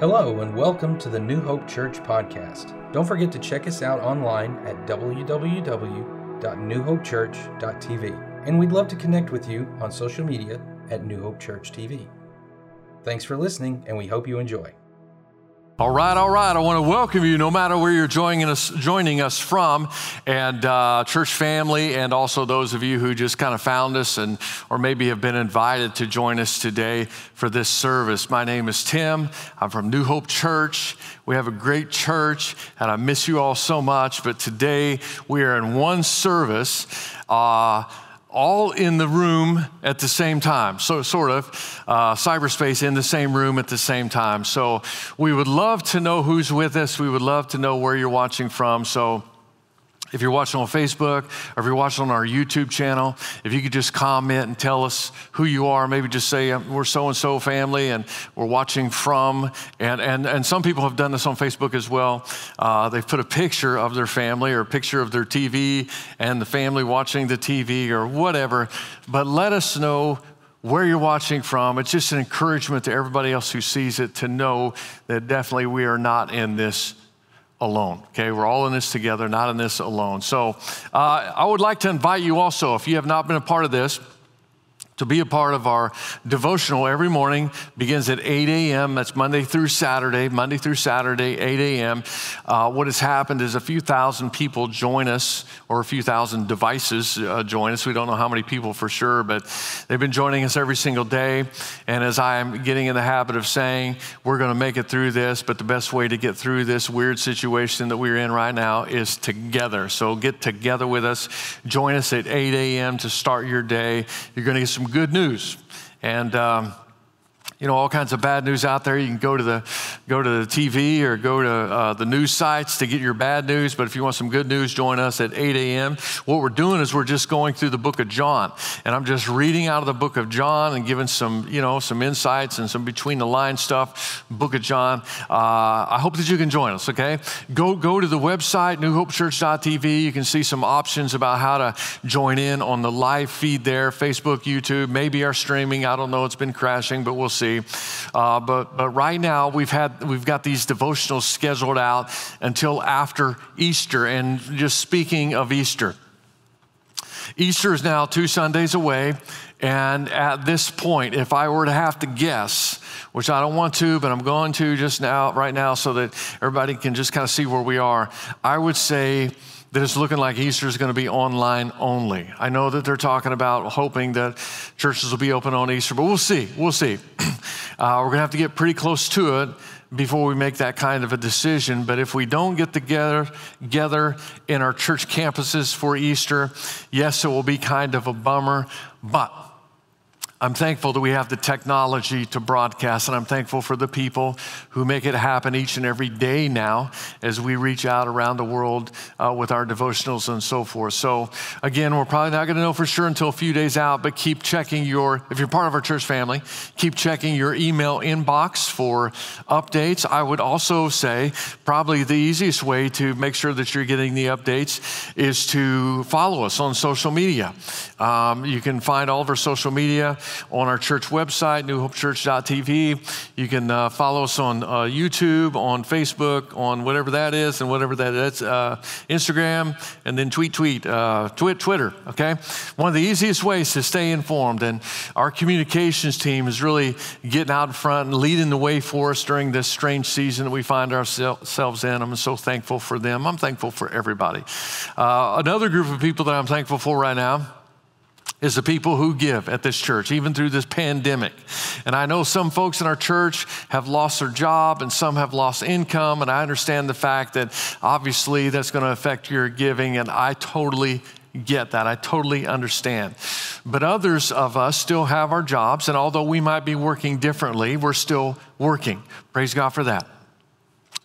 Hello, and welcome to the New Hope Church podcast. Don't forget to check us out online at www.newhopechurch.tv. And we'd love to connect with you on social media at New Hope Church TV. Thanks for listening, and we hope you enjoy. All right, all right. I want to welcome you no matter where you're joining us, joining us from, and uh, church family, and also those of you who just kind of found us and or maybe have been invited to join us today for this service. My name is Tim. I'm from New Hope Church. We have a great church, and I miss you all so much. But today we are in one service. Uh, all in the room at the same time. So, sort of, uh, cyberspace in the same room at the same time. So, we would love to know who's with us. We would love to know where you're watching from. So, if you're watching on Facebook or if you're watching on our YouTube channel, if you could just comment and tell us who you are, maybe just say um, we're so and so family and we're watching from. And, and, and some people have done this on Facebook as well. Uh, they've put a picture of their family or a picture of their TV and the family watching the TV or whatever. But let us know where you're watching from. It's just an encouragement to everybody else who sees it to know that definitely we are not in this alone. Okay, we're all in this together, not in this alone. So uh, I would like to invite you also, if you have not been a part of this, to be a part of our devotional every morning begins at 8 a.m. That's Monday through Saturday, Monday through Saturday, 8 a.m. Uh, what has happened is a few thousand people join us, or a few thousand devices uh, join us. We don't know how many people for sure, but they've been joining us every single day. And as I'm getting in the habit of saying, we're going to make it through this, but the best way to get through this weird situation that we're in right now is together. So get together with us. Join us at 8 a.m. to start your day. You're going to get some good news. And um, you know, all kinds of bad news out there. You can go to the, go to the TV or go to uh, the news sites to get your bad news. But if you want some good news, join us at 8 a.m. What we're doing is we're just going through the book of John. And I'm just reading out of the book of John and giving some, you know, some insights and some between the line stuff. Book of John. Uh, I hope that you can join us, okay? Go, go to the website, newhopechurch.tv. You can see some options about how to join in on the live feed there Facebook, YouTube, maybe our streaming. I don't know. It's been crashing, but we'll see. Uh, but, but right now, we've, had, we've got these devotionals scheduled out until after Easter. And just speaking of Easter, Easter is now two Sundays away. And at this point, if I were to have to guess, which I don't want to, but I'm going to just now, right now, so that everybody can just kind of see where we are, I would say that it's looking like Easter is going to be online only. I know that they're talking about hoping that churches will be open on Easter, but we'll see. We'll see. Uh, we're going to have to get pretty close to it before we make that kind of a decision. But if we don't get together, together in our church campuses for Easter, yes, it will be kind of a bummer, but I'm thankful that we have the technology to broadcast, and I'm thankful for the people who make it happen each and every day now as we reach out around the world uh, with our devotionals and so forth. So, again, we're probably not going to know for sure until a few days out, but keep checking your, if you're part of our church family, keep checking your email inbox for updates. I would also say probably the easiest way to make sure that you're getting the updates is to follow us on social media. Um, you can find all of our social media on our church website, newhopechurch.tv. You can uh, follow us on uh, YouTube, on Facebook, on whatever that is, and whatever that is, uh, Instagram, and then tweet, tweet, uh, tweet, Twitter, okay? One of the easiest ways to stay informed, and our communications team is really getting out in front and leading the way for us during this strange season that we find ourselves in. I'm so thankful for them. I'm thankful for everybody. Uh, another group of people that I'm thankful for right now is the people who give at this church, even through this pandemic. And I know some folks in our church have lost their job and some have lost income. And I understand the fact that obviously that's going to affect your giving. And I totally get that. I totally understand. But others of us still have our jobs. And although we might be working differently, we're still working. Praise God for that.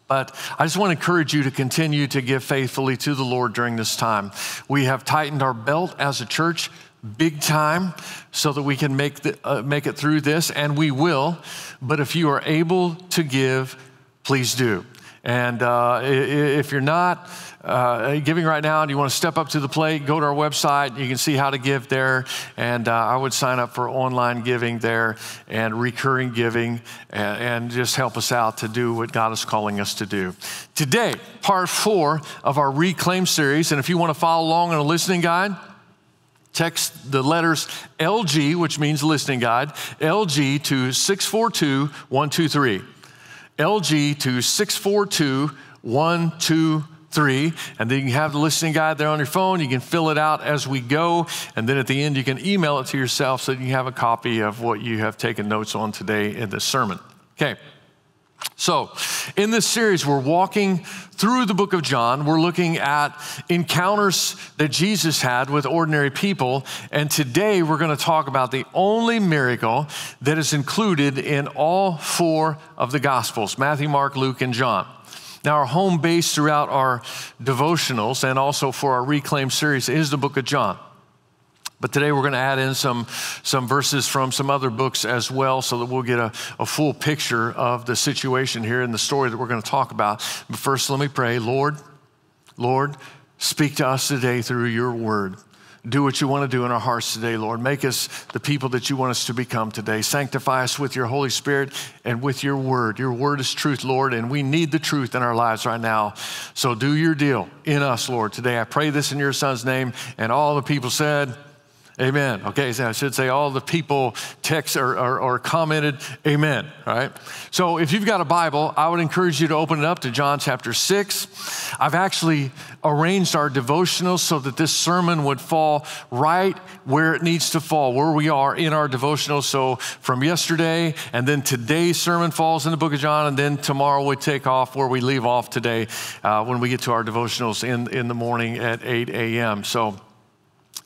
But I just want to encourage you to continue to give faithfully to the Lord during this time. We have tightened our belt as a church big time so that we can make, the, uh, make it through this, and we will. But if you are able to give, please do. And uh, if you're not uh, giving right now and you want to step up to the plate, go to our website. You can see how to give there. And uh, I would sign up for online giving there and recurring giving and, and just help us out to do what God is calling us to do. Today, part four of our Reclaim series. And if you want to follow along on a listening guide, text the letters LG, which means listening guide, LG to 642 123. LG to 642 123. And then you can have the listening guide there on your phone. You can fill it out as we go. And then at the end, you can email it to yourself so that you have a copy of what you have taken notes on today in this sermon. Okay. So, in this series, we're walking through the book of John. We're looking at encounters that Jesus had with ordinary people. And today, we're going to talk about the only miracle that is included in all four of the Gospels Matthew, Mark, Luke, and John. Now, our home base throughout our devotionals and also for our Reclaim series is the book of John. But today we're going to add in some, some verses from some other books as well so that we'll get a, a full picture of the situation here in the story that we're going to talk about. But first, let me pray. Lord, Lord, speak to us today through your word. Do what you want to do in our hearts today, Lord. Make us the people that you want us to become today. Sanctify us with your Holy Spirit and with your word. Your word is truth, Lord, and we need the truth in our lives right now. So do your deal in us, Lord, today. I pray this in your son's name. And all the people said, Amen. Okay, so I should say all the people text or, or, or, commented, Amen. All right. So if you've got a Bible, I would encourage you to open it up to John chapter 6. I've actually arranged our devotionals so that this sermon would fall right where it needs to fall, where we are in our devotionals. So from yesterday, and then today's sermon falls in the book of John, and then tomorrow we take off where we leave off today uh, when we get to our devotionals in, in the morning at 8 a.m. So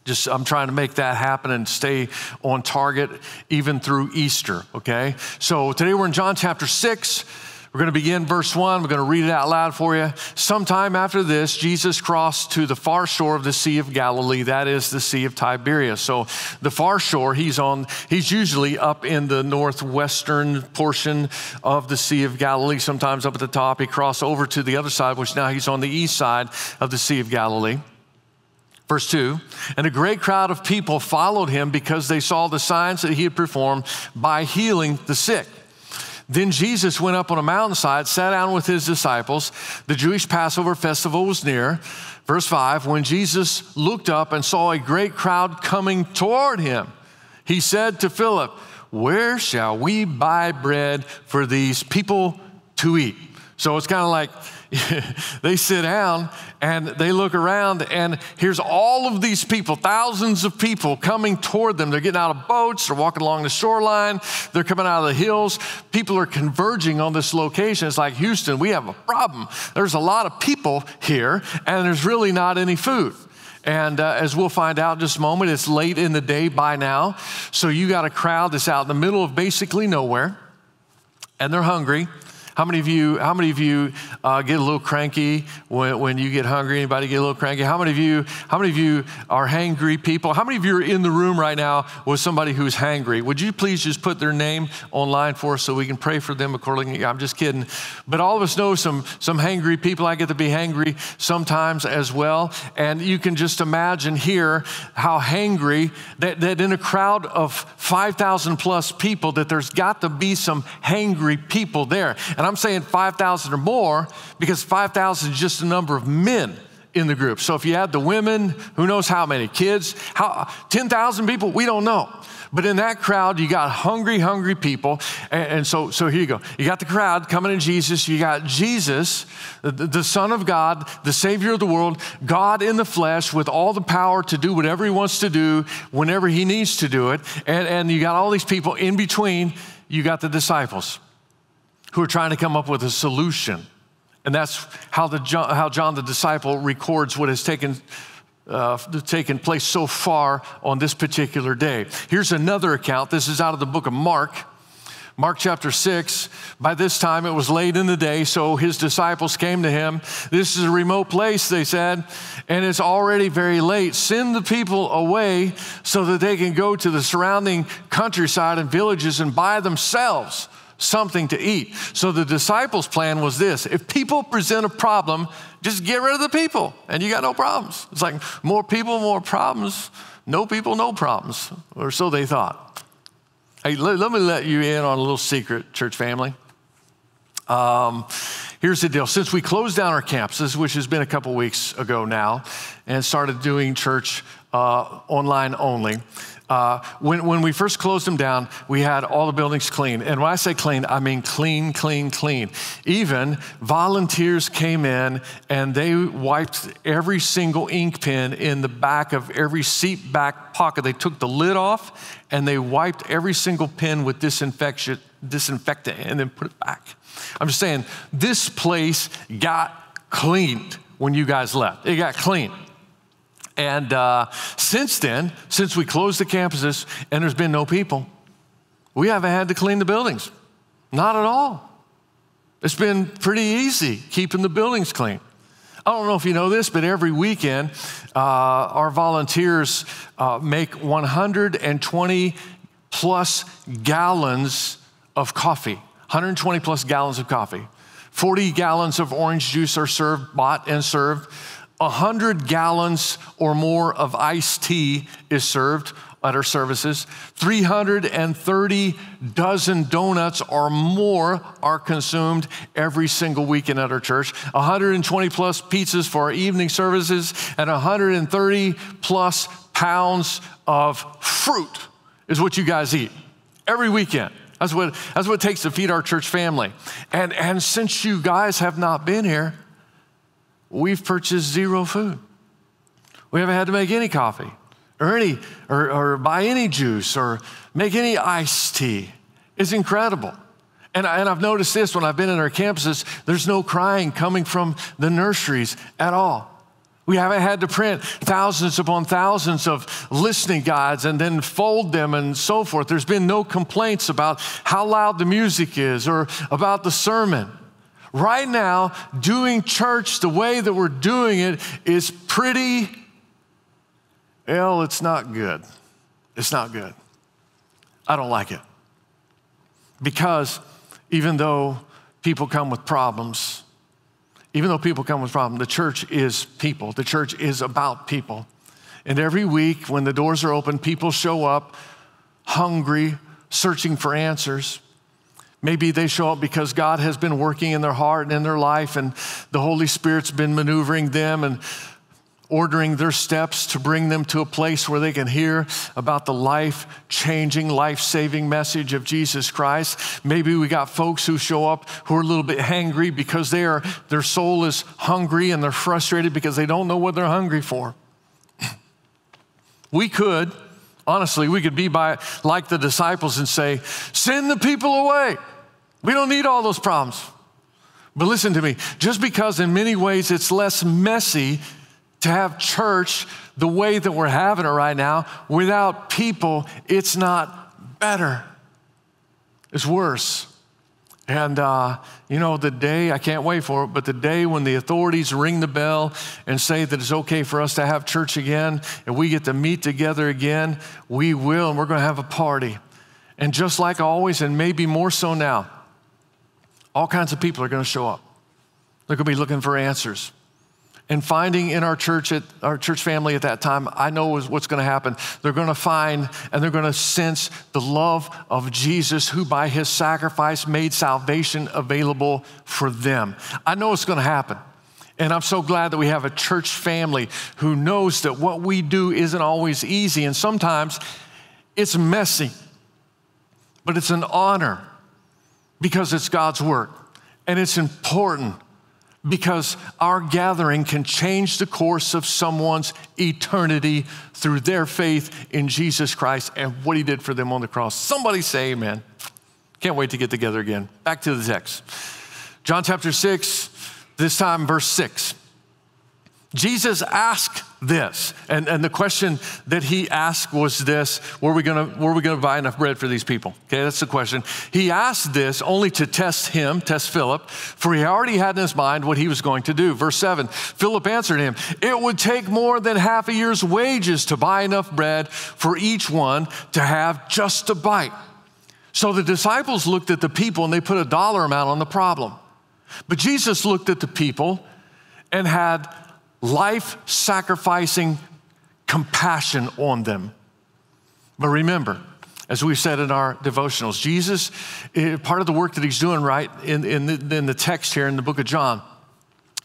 just I'm trying to make that happen and stay on target even through Easter, okay? So today we're in John chapter 6. We're going to begin verse 1. We're going to read it out loud for you. Sometime after this, Jesus crossed to the far shore of the Sea of Galilee, that is the Sea of Tiberias. So the far shore, he's on he's usually up in the northwestern portion of the Sea of Galilee, sometimes up at the top. He crossed over to the other side, which now he's on the east side of the Sea of Galilee. Verse 2 And a great crowd of people followed him because they saw the signs that he had performed by healing the sick. Then Jesus went up on a mountainside, sat down with his disciples. The Jewish Passover festival was near. Verse 5 When Jesus looked up and saw a great crowd coming toward him, he said to Philip, Where shall we buy bread for these people to eat? So it's kind of like, they sit down and they look around, and here's all of these people, thousands of people coming toward them. They're getting out of boats, they're walking along the shoreline, they're coming out of the hills. People are converging on this location. It's like Houston, we have a problem. There's a lot of people here, and there's really not any food. And uh, as we'll find out in just a moment, it's late in the day by now. So you got a crowd that's out in the middle of basically nowhere, and they're hungry how many of you, how many of you uh, get a little cranky when, when you get hungry? Anybody get a little cranky? How many of you, how many of you are hangry people? How many of you are in the room right now with somebody who's hangry? Would you please just put their name online for us so we can pray for them accordingly? I'm just kidding. But all of us know some, some hangry people. I get to be hangry sometimes as well. And you can just imagine here how hangry that, that in a crowd of 5,000 plus people that there's got to be some hangry people there. And I'm saying 5,000 or more because 5,000 is just the number of men in the group. So if you add the women, who knows how many kids, how 10,000 people, we don't know. But in that crowd, you got hungry, hungry people. And, and, so, so here you go. You got the crowd coming to Jesus. You got Jesus, the, the Son of God, the Savior of the world, God in the flesh with all the power to do whatever He wants to do whenever He needs to do it. And, and you got all these people in between. You got the disciples who are trying to come up with a solution. And that's how, the John, how John the disciple records what has taken, uh, taken place so far on this particular day. Here's another account. This is out of the book of Mark. Mark chapter 6, by this time it was late in the day, so his disciples came to him. This is a remote place, they said, and it's already very late. Send the people away so that they can go to the surrounding countryside and villages and buy themselves something to eat. So the disciples' plan was this if people present a problem, just get rid of the people and you got no problems. It's like more people, more problems. No people, no problems. Or so they thought. Hey, let, let me let you in on a little secret, church family. Um, here's the deal since we closed down our campuses, which has been a couple weeks ago now, and started doing church uh, online only, uh, when, when we first closed them down, we had all the buildings clean. And when I say clean, I mean clean, clean, clean. Even volunteers came in and they wiped every single ink pen in the back of every seat back pocket. They took the lid off and they wiped every single pen with disinfectant and then put it back. I'm just saying, this place got cleaned when you guys left. It got clean. And uh, since then, since we closed the campuses and there's been no people, we haven't had to clean the buildings. Not at all. It's been pretty easy keeping the buildings clean. I don't know if you know this, but every weekend, uh, our volunteers uh, make 120 plus gallons of coffee. 120 plus gallons of coffee. 40 gallons of orange juice are served, bought and served. 100 gallons or more of iced tea is served at our services. 330 dozen donuts or more are consumed every single weekend at our church. 120 plus pizzas for our evening services and 130 plus pounds of fruit is what you guys eat every weekend. That's what, that's what it takes to feed our church family. And, and since you guys have not been here, we've purchased zero food. We haven't had to make any coffee or any or, or buy any juice or make any iced tea. It's incredible. And, I, and I've noticed this when I've been in our campuses, there's no crying coming from the nurseries at all. We haven't had to print thousands upon thousands of listening guides and then fold them and so forth. There's been no complaints about how loud the music is or about the sermon. Right now, doing church the way that we're doing it is pretty, well, it's not good. It's not good. I don't like it. Because even though people come with problems, even though people come with problems, the church is people. The church is about people. And every week when the doors are open, people show up hungry, searching for answers. Maybe they show up because God has been working in their heart and in their life, and the Holy Spirit's been maneuvering them and ordering their steps to bring them to a place where they can hear about the life changing, life saving message of Jesus Christ. Maybe we got folks who show up who are a little bit hangry because they are, their soul is hungry and they're frustrated because they don't know what they're hungry for. We could, honestly, we could be by, like the disciples and say, send the people away. We don't need all those problems. But listen to me, just because in many ways it's less messy to have church the way that we're having it right now, without people, it's not better. It's worse. And, uh, you know, the day, I can't wait for it, but the day when the authorities ring the bell and say that it's okay for us to have church again and we get to meet together again, we will, and we're going to have a party. And just like always, and maybe more so now, all kinds of people are going to show up. They're going to be looking for answers. And finding in our church at our church family at that time i know what's going to happen. They're going to find and they're going to sense the love of jesus who by his sacrifice made salvation available for them. I know it's going to happen. And i'm so glad that we have a church family who knows that what we do isn't always easy. And sometimes it's messy but it's an honor because it's god's work and it's important because our gathering can change the course of someone's eternity through their faith in Jesus Christ and what he did for them on the cross. Somebody say amen. Can't wait to get together again. Back to the text. John chapter 6, this time verse 6. Jesus asked this, and, and the question that he asked was this were we, gonna, were we gonna buy enough bread for these people? Okay, that's the question. He asked this only to test him, test Philip, for he already had in his mind what he was going to do. Verse 7 Philip answered him, It would take more than half a year's wages to buy enough bread for each one to have just a bite. So the disciples looked at the people and they put a dollar amount on the problem. But Jesus looked at the people and had life sacrificing compassion on them. But remember, as we said in our devotionals, Jesus, eh, part of the work that he's doing right in, in, the, in the text here in the book of John,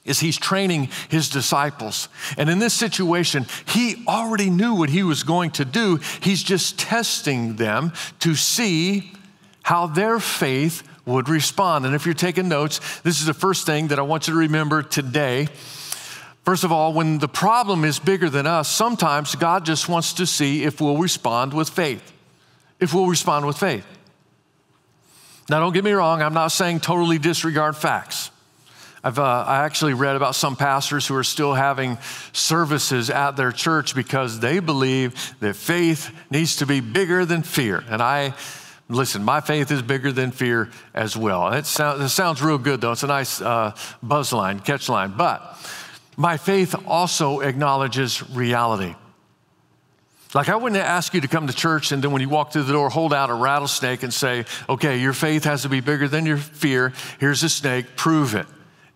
is he's training his disciples. And in this situation, he already knew what he was going to do. He's just testing them to see how their faith would respond. And if you're taking notes, this is the first thing that I want you to remember today. First of all, when the problem is bigger than us, sometimes God just wants to see if we'll respond with faith. If we'll respond with faith. Now, don't get me wrong, I'm not saying totally disregard facts. I've uh, I actually read about some pastors who are still having services at their church because they believe that faith needs to be bigger than fear. And I, listen, my faith is bigger than fear as well. It, sound, it sounds real good though. It's a nice uh, buzz line, catch line. But my faith also acknowledges reality. Like, I wouldn't ask you to come to church and then when you walk through the door, hold out a rattlesnake and say, okay, your faith has to be bigger than your fear. Here's a snake, prove it.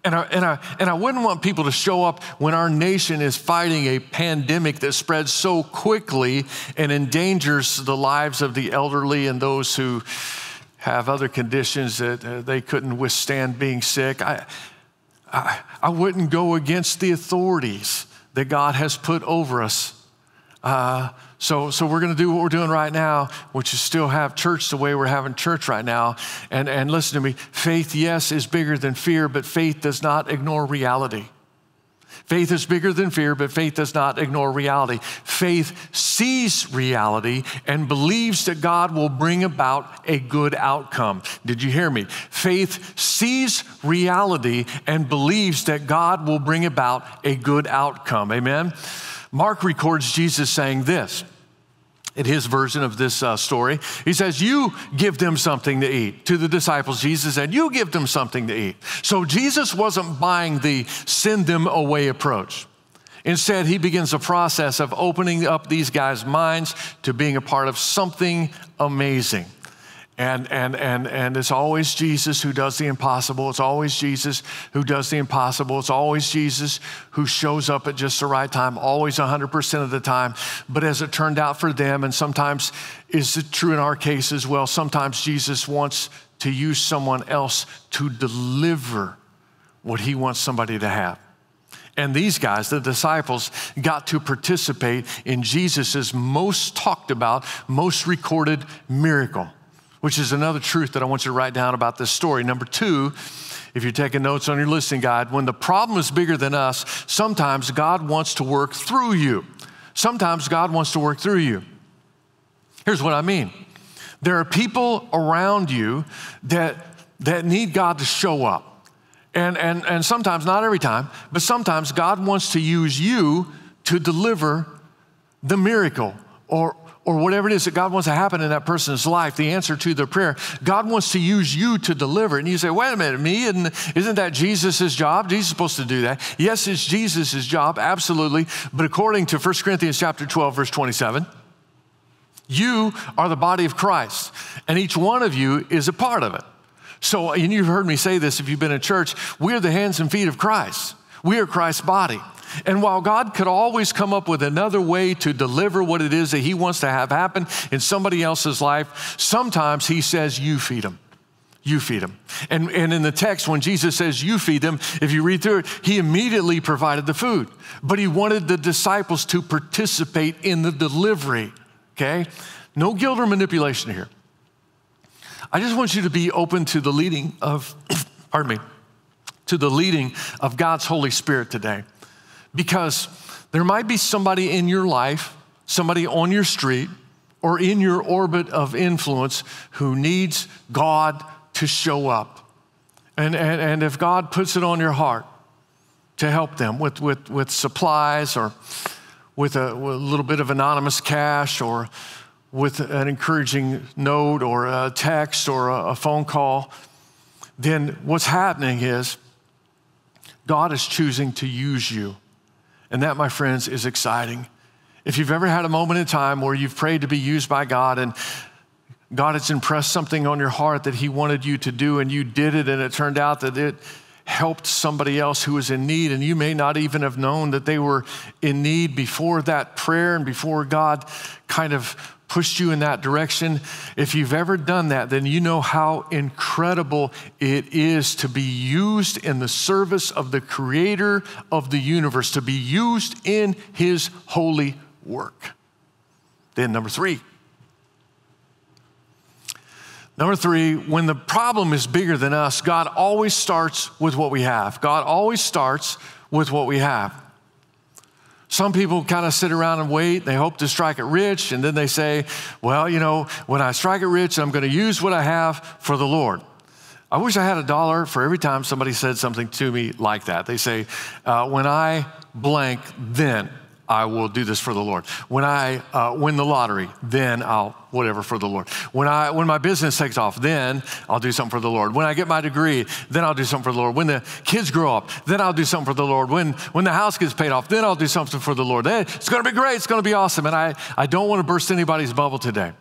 And I, and, I, and I wouldn't want people to show up when our nation is fighting a pandemic that spreads so quickly and endangers the lives of the elderly and those who have other conditions that uh, they couldn't withstand being sick. I, I, I wouldn't go against the authorities that God has put over us. Uh, so, so we're going to do what we're doing right now, which is still have church the way we're having church right now. And, and listen to me faith, yes, is bigger than fear, but faith does not ignore reality. Faith is bigger than fear, but faith does not ignore reality. Faith sees reality and believes that God will bring about a good outcome. Did you hear me? Faith sees reality and believes that God will bring about a good outcome. Amen? Mark records Jesus saying this in his version of this uh, story. He says, You give them something to eat. To the disciples, Jesus said, You give them something to eat. So Jesus wasn't buying the send them away approach. Instead, he begins a process of opening up these guys' minds to being a part of something amazing. And, and, and, and it's always Jesus who does the impossible. It's always Jesus who does the impossible. It's always Jesus who shows up at just the right time, always 100% of the time. But as it turned out for them, and sometimes is it true in our case as well, sometimes Jesus wants to use someone else to deliver what he wants somebody to have. And these guys, the disciples, got to participate in Jesus' most talked about, most recorded miracle which is another truth that I want you to write down about this story. Number two, if you're taking notes on your listening guide, when the problem is bigger than us, sometimes God wants to work through you. Sometimes God wants to work through you. Here's what I mean there are people around you that, that need God to show up. And, and, and sometimes, not every time, but sometimes God wants to use you to deliver the miracle or, or whatever it is that God wants to happen in that person's life, the answer to their prayer, God wants to use you to deliver. And you say, wait a minute, me? And isn't that Jesus' job? Jesus is supposed to do that. Yes, it's Jesus' job, absolutely. But according to 1 Corinthians chapter 12, verse 27, you are the body of Christ, and each one of you is a part of it. So, and you've heard me say this if you've been in church, we're the hands and feet of Christ. We are Christ's body. And while God could always come up with another way to deliver what it is that He wants to have happen in somebody else's life, sometimes He says, You feed them. You feed them. And, and in the text, when Jesus says, You feed them, if you read through it, He immediately provided the food. But He wanted the disciples to participate in the delivery, okay? No guilt or manipulation here. I just want you to be open to the leading of, pardon me, to the leading of God's Holy Spirit today. Because there might be somebody in your life, somebody on your street, or in your orbit of influence who needs God to show up. And, and, and if God puts it on your heart to help them with, with, with supplies or with a, with a little bit of anonymous cash or with an encouraging note or a text or a, a phone call, then what's happening is God is choosing to use you. And that, my friends, is exciting. If you've ever had a moment in time where you've prayed to be used by God and God has impressed something on your heart that He wanted you to do, and you did it, and it turned out that it helped somebody else who was in need, and you may not even have known that they were in need before that prayer and before God kind of pushed you in that direction. If you've ever done that, then you know how incredible it is to be used in the service of the creator of the universe, to be used in his holy work. Then, number three, Number three, when the problem is bigger than us, God always starts with what we have. God always starts with what we have. Some people kind of sit around and wait. They hope to strike it rich, and then they say, Well, you know, when I strike it rich, I'm going to use what I have for the Lord. I wish I had a dollar for every time somebody said something to me like that. They say, uh, When I blank, then. I will do this for the Lord. When I uh, win the lottery, then I'll whatever for the Lord. When I when my business takes off, then I'll do something for the Lord. When I get my degree, then I'll do something for the Lord. When the kids grow up, then I'll do something for the Lord. When when the house gets paid off, then I'll do something for the Lord. Hey, it's going to be great. It's going to be awesome. And I I don't want to burst anybody's bubble today.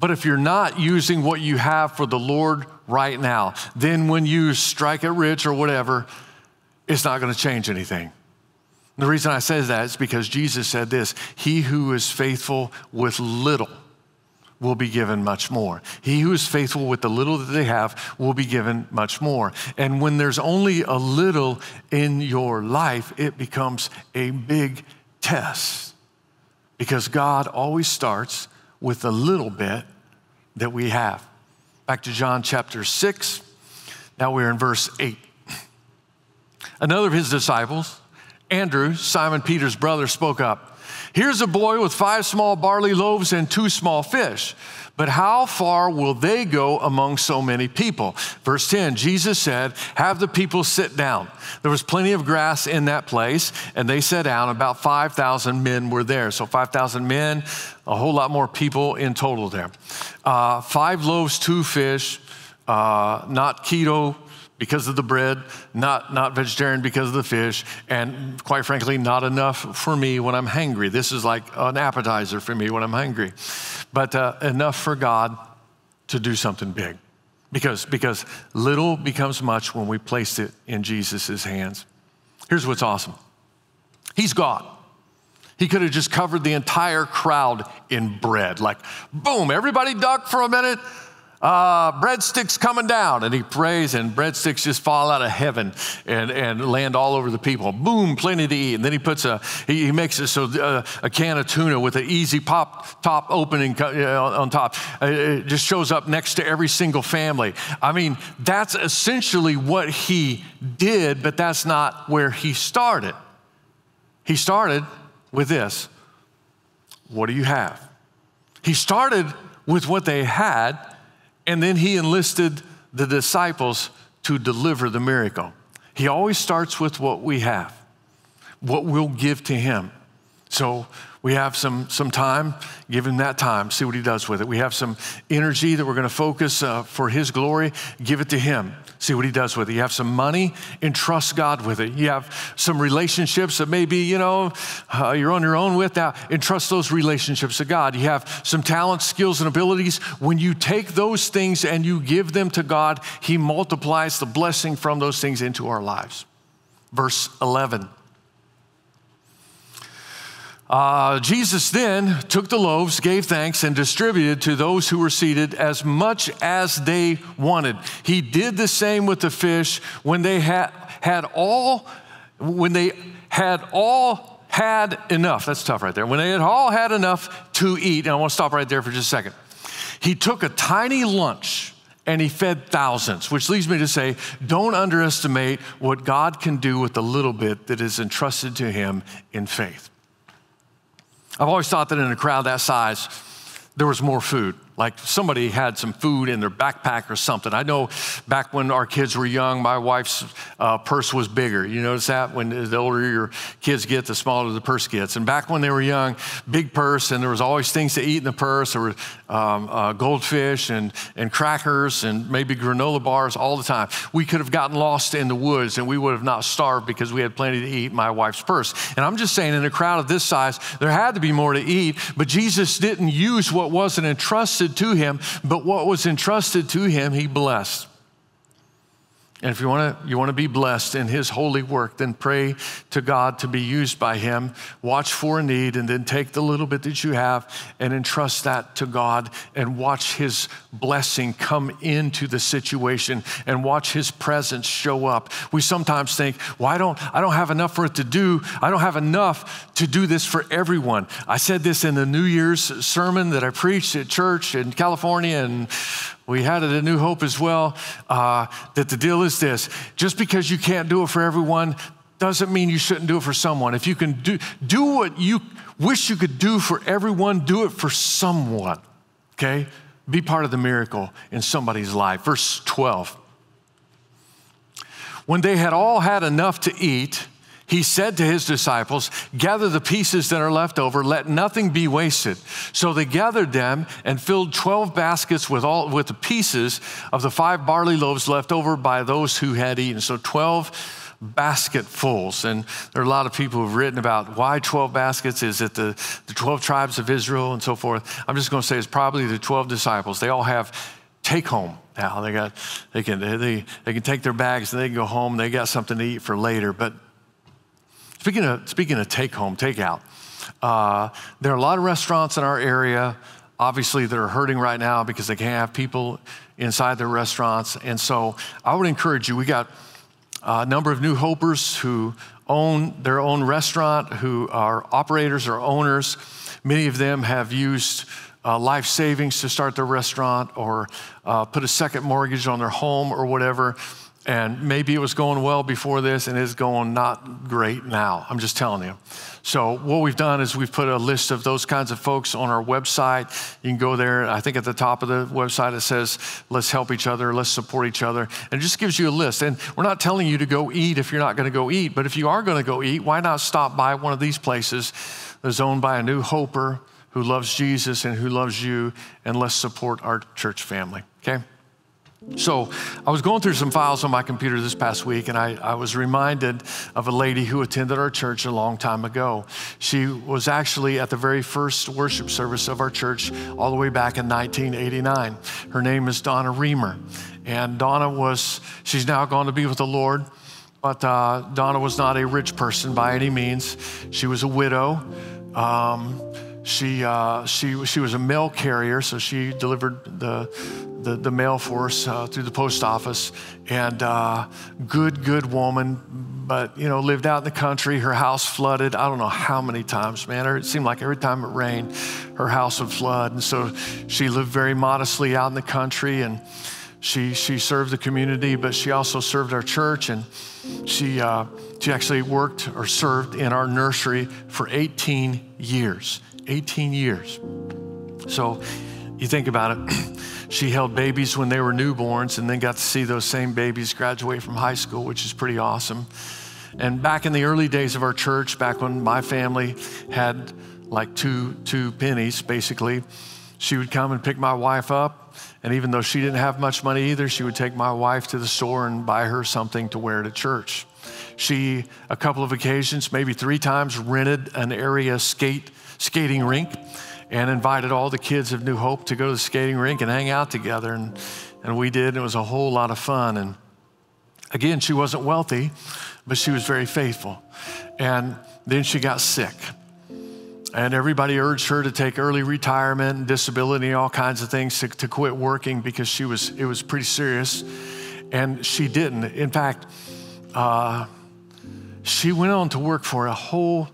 But if you're not using what you have for the Lord right now, then when you strike it rich or whatever, it's not going to change anything. The reason I say that is because Jesus said this He who is faithful with little will be given much more. He who is faithful with the little that they have will be given much more. And when there's only a little in your life, it becomes a big test because God always starts with the little bit that we have. Back to John chapter 6. Now we're in verse 8. Another of his disciples, Andrew, Simon Peter's brother, spoke up. Here's a boy with five small barley loaves and two small fish. But how far will they go among so many people? Verse 10 Jesus said, Have the people sit down. There was plenty of grass in that place, and they sat down. About 5,000 men were there. So 5,000 men, a whole lot more people in total there. Uh, five loaves, two fish, uh, not keto because of the bread, not, not vegetarian because of the fish, and quite frankly, not enough for me when I'm hungry. This is like an appetizer for me when I'm hungry, but uh, enough for God to do something big. Because, because little becomes much when we place it in Jesus' hands. Here's what's awesome He's God. He could have just covered the entire crowd in bread. Like, boom, everybody duck for a minute uh, breadsticks coming down. And he prays, and breadsticks just fall out of heaven and, and land all over the people. Boom, plenty to eat. And then he puts a, he, he makes it so uh, a can of tuna with an easy pop top opening on top. Uh, it just shows up next to every single family. I mean, that's essentially what he did, but that's not where he started. He started with this What do you have? He started with what they had and then he enlisted the disciples to deliver the miracle. He always starts with what we have, what we'll give to him. So we have some, some time, give him that time, see what he does with it. We have some energy that we're going to focus uh, for his glory, give it to him, see what he does with it. You have some money, entrust God with it. You have some relationships that maybe, you know, uh, you're on your own with that, entrust those relationships to God. You have some talents, skills, and abilities. When you take those things and you give them to God, he multiplies the blessing from those things into our lives. Verse 11. Uh, Jesus then took the loaves, gave thanks, and distributed to those who were seated as much as they wanted. He did the same with the fish when they had, had all, when they had all had enough. That's tough right there. When they had all had enough to eat, and I want to stop right there for just a second. He took a tiny lunch and he fed thousands, which leads me to say, don't underestimate what God can do with the little bit that is entrusted to him in faith. I've always thought that in a crowd that size, there was more food like somebody had some food in their backpack or something. I know back when our kids were young, my wife's uh, purse was bigger. You notice that when the older your kids get, the smaller the purse gets. And back when they were young, big purse, and there was always things to eat in the purse. There were um, uh, goldfish and, and crackers and maybe granola bars all the time. We could have gotten lost in the woods and we would have not starved because we had plenty to eat in my wife's purse. And I'm just saying, in a crowd of this size, there had to be more to eat, but Jesus didn't use what wasn't entrusted entrusted to him, but what was entrusted to him, he blessed. And if you want to you want to be blessed in his holy work, then pray to God to be used by him. Watch for a need and then take the little bit that you have and entrust that to God and watch his blessing come into the situation and watch his presence show up. We sometimes think, "Well, don't I don't have enough for it to do. I don't have enough to do this for everyone." I said this in the New Year's sermon that I preached at church in California and we had it at New Hope as well. Uh, that the deal is this just because you can't do it for everyone doesn't mean you shouldn't do it for someone. If you can do, do what you wish you could do for everyone, do it for someone, okay? Be part of the miracle in somebody's life. Verse 12. When they had all had enough to eat, he said to his disciples, Gather the pieces that are left over, let nothing be wasted. So they gathered them and filled 12 baskets with, all, with the pieces of the five barley loaves left over by those who had eaten. So 12 basketfuls. And there are a lot of people who've written about why 12 baskets. Is it the, the 12 tribes of Israel and so forth? I'm just going to say it's probably the 12 disciples. They all have take home now. They, got, they, can, they, they can take their bags and they can go home. They got something to eat for later. But Speaking of, speaking of take home, take out, uh, there are a lot of restaurants in our area, obviously, that are hurting right now because they can't have people inside their restaurants. And so I would encourage you, we got a number of new hopers who own their own restaurant, who are operators or owners. Many of them have used uh, life savings to start their restaurant or uh, put a second mortgage on their home or whatever. And maybe it was going well before this and it's going not great now. I'm just telling you. So, what we've done is we've put a list of those kinds of folks on our website. You can go there. I think at the top of the website it says, let's help each other, let's support each other. And it just gives you a list. And we're not telling you to go eat if you're not going to go eat, but if you are going to go eat, why not stop by one of these places that's owned by a new hoper who loves Jesus and who loves you, and let's support our church family, okay? So I was going through some files on my computer this past week, and I, I, was reminded of a lady who attended our church a long time ago. She was actually at the very first worship service of our church all the way back in 1989. Her name is Donna Reamer. And Donna was, she's now gone to be with the Lord, but uh, Donna was not a rich person by any means. She was a widow. Um, she, uh, she, she was a mail carrier, so she delivered the, the, the mail for us uh, through the post office. And uh, good, good woman, but, you know, lived out in the country. Her house flooded. I don't know how many times, man. It seemed like every time it rained, her house would flood. And so she lived very modestly out in the country. And she, she served the community, but she also served our church. And she, uh, she actually worked or served in our nursery for 18 years. 18 years. So you think about it, she held babies when they were newborns and then got to see those same babies graduate from high school, which is pretty awesome. And back in the early days of our church, back when my family had like two, two pennies, basically, she would come and pick my wife up. And even though she didn't have much money either, she would take my wife to the store and buy her something to wear to church. She, a couple of occasions, maybe three times, rented an area skate skating rink and invited all the kids of New Hope to go to the skating rink and hang out together. And, and we did. And it was a whole lot of fun. And again, she wasn't wealthy, but she was very faithful. And then she got sick. And everybody urged her to take early retirement and disability all kinds of things to, to quit working because she was, it was pretty serious. And she didn't. In fact, uh, she went on to work for a whole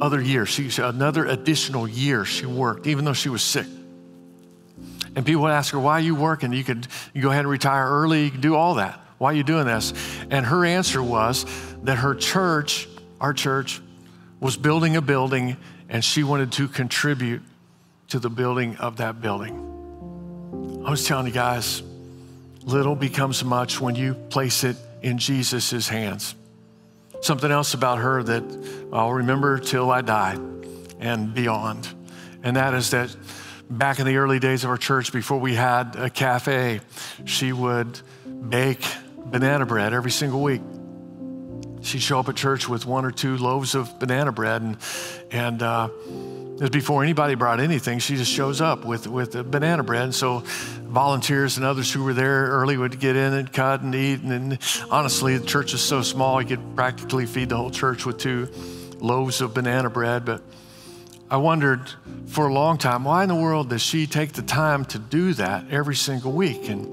other year. She, another additional year she worked, even though she was sick. And people would ask her, why are you working? You could you go ahead and retire early, you do all that. Why are you doing this? And her answer was that her church, our church, was building a building and she wanted to contribute to the building of that building. I was telling you guys, little becomes much when you place it in Jesus' hands something else about her that I'll remember till I die and beyond. And that is that back in the early days of our church, before we had a cafe, she would bake banana bread every single week. She'd show up at church with one or two loaves of banana bread, and, and uh, It before anybody brought anything. She just shows up with, with the banana bread. And so volunteers and others who were there early would get in and cut and eat. And, and honestly, the church is so small, you could practically feed the whole church with two loaves of banana bread. But I wondered for a long time, why in the world does she take the time to do that every single week? And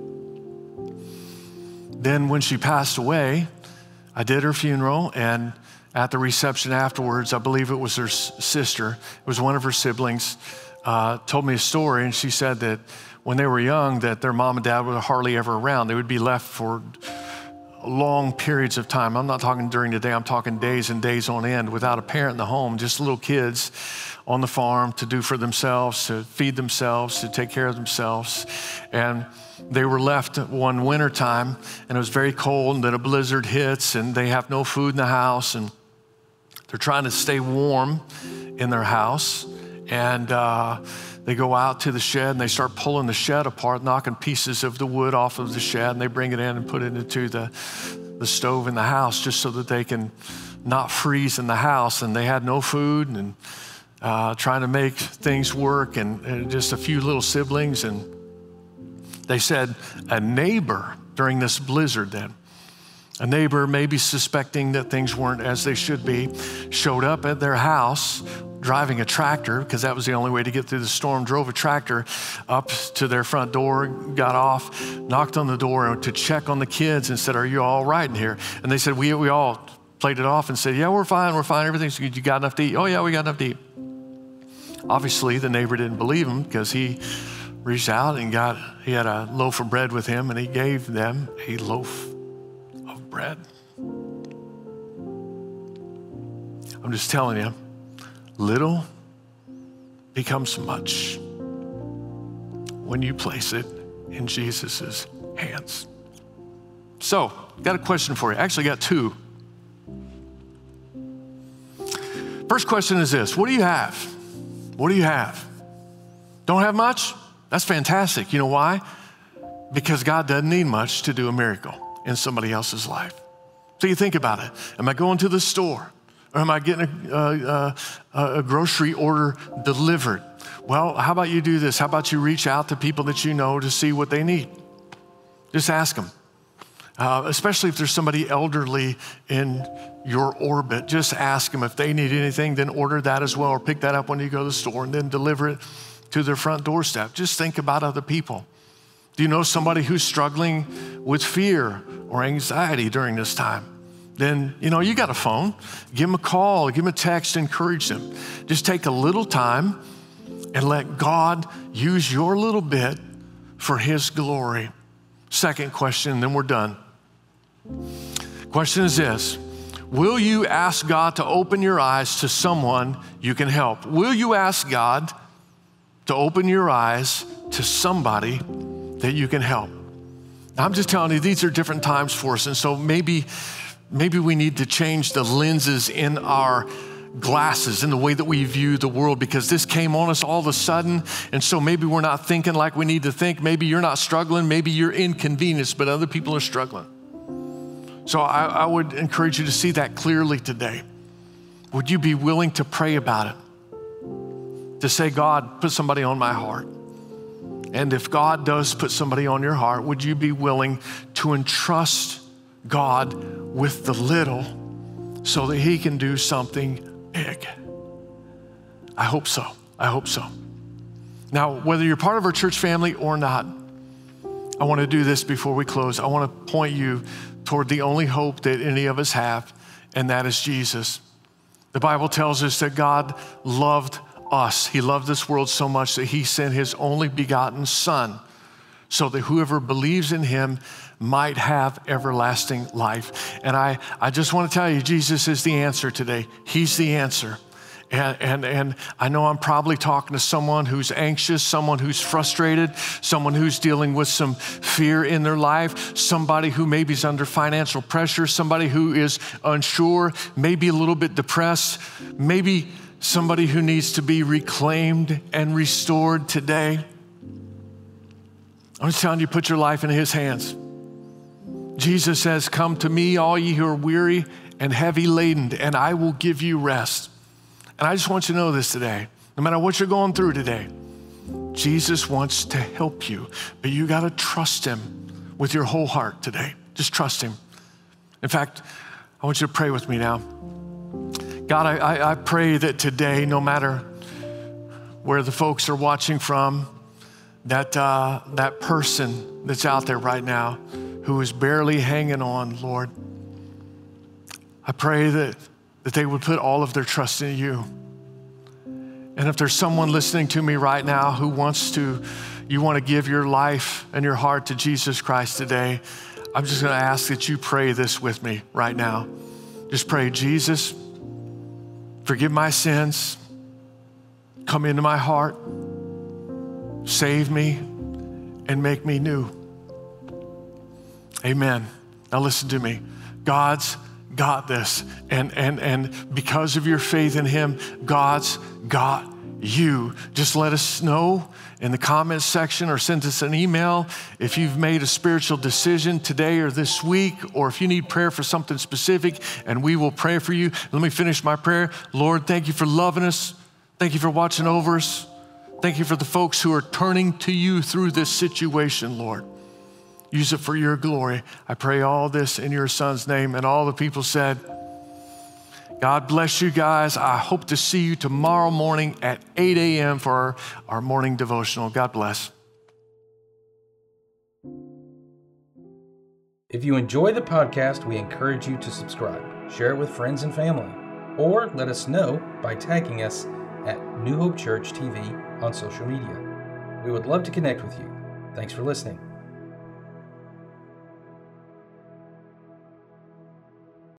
then when she passed away, I did her funeral, and at the reception afterwards, I believe it was her sister, it was one of her siblings, uh, told me a story, and she said that when they were young, that their mom and dad were hardly ever around. They would be left for long periods of time. I'm not talking during the day, I'm talking days and days on end without a parent in the home, just little kids on the farm to do for themselves, to feed themselves, to take care of themselves. And they were left one winter time, and it was very cold, and then a blizzard hits, and they have no food in the house, and they're trying to stay warm in their house. And uh, they go out to the shed and they start pulling the shed apart, knocking pieces of the wood off of the shed, and they bring it in and put it into the, the stove in the house just so that they can not freeze in the house. And they had no food and uh, trying to make things work, and, and just a few little siblings. And they said a neighbor during this blizzard then, a neighbor, maybe suspecting that things weren't as they should be, showed up at their house driving a tractor, because that was the only way to get through the storm, drove a tractor up to their front door, got off, knocked on the door to check on the kids and said, Are you all right in here? And they said, We, we all played it off and said, Yeah, we're fine, we're fine, everything's good. You got enough to eat? Oh, yeah, we got enough to eat. Obviously, the neighbor didn't believe him because he reached out and got, he had a loaf of bread with him and he gave them a loaf bread. I'm just telling you, little becomes much when you place it in Jesus' hands. So, got a question for you. Actually, got two. First question is this What do you have? What do you have? Don't have much? That's fantastic. You know why? Because God doesn't need much to do a miracle in somebody else's life. So you think about it. Am I going to the store? Or am I getting a, a, a, a grocery order delivered? Well, how about you do this? How about you reach out to people that you know to see what they need? Just ask them. Uh, especially if there's somebody elderly in your orbit, just ask them if they need anything, then order that as well, or pick that up when you go to the store and then deliver it to their front doorstep. Just think about other people. Do you know somebody who's struggling with fear or anxiety during this time? Then, you know, you got a phone. Give them a call, give them a text, encourage them. Just take a little time and let God use your little bit for His glory. Second question, then we're done. Question is this Will you ask God to open your eyes to someone you can help? Will you ask God to open your eyes to somebody that you can help? I'm just telling you, these are different times for us. And so maybe, maybe we need to change the lenses in our glasses in the way that we view the world because this came on us all of a sudden. And so maybe we're not thinking like we need to think. Maybe you're not struggling. Maybe you're inconvenienced, but other people are struggling. So I, I would encourage you to see that clearly today. Would you be willing to pray about it? To say, God, put somebody on my heart. And if God does put somebody on your heart, would you be willing to entrust God with the little so that He can do something big? I hope so. I hope so. Now, whether you're part of our church family or not, I want to do this before we close. I want to point you toward the only hope that any of us have, and that is Jesus. The Bible tells us that God loved us. He loved this world so much that he sent his only begotten Son so that whoever believes in him might have everlasting life. And I, I just want to tell you, Jesus is the answer today. He's the answer. And, and, and I know I'm probably talking to someone who's anxious, someone who's frustrated, someone who's dealing with some fear in their life, somebody who maybe is under financial pressure, somebody who is unsure, maybe a little bit depressed, maybe somebody who needs to be reclaimed and restored today. I'm just telling you, put your life in His hands. Jesus says, Come to me, all ye who are weary and heavy laden, and I will give you rest. And I just want you to know this today No matter what you're going through today, Jesus wants to help you, but you got to trust Him with your whole heart today. Just trust Him. In fact, I want you to pray with me now. God, I, I, pray that today, no matter where the folks are watching from, that, uh, that person that's out there right now who is barely hanging on, Lord, I pray that, that they would put all of their trust in you. And if there's someone listening to me right now who wants to, you want to give your life and your heart to Jesus Christ today, I'm just going to ask that you pray this with me right now. Just pray, Jesus, forgive my sins, come into my heart, save me, and make me new. Amen. Now listen to me. God's got this. And, and, and because of your faith in Him, God's got you. Just let us know in the comments section or send us an email if you've made a spiritual decision today or this week, or if you need prayer for something specific, and we will pray for you. Let me finish my prayer. Lord, thank you for loving us. Thank you for watching over us. Thank you for the folks who are turning to you through this situation, Lord. Use it for your glory. I pray all this in your son's name. And all the people said, God bless you guys. I hope to see you tomorrow morning at 8 a.m. for our, our morning devotional. God bless. If you enjoy the podcast, we encourage you to subscribe, share it with friends and family, or let us know by tagging us at New Hope Church TV on social media. We would love to connect with you. Thanks for listening.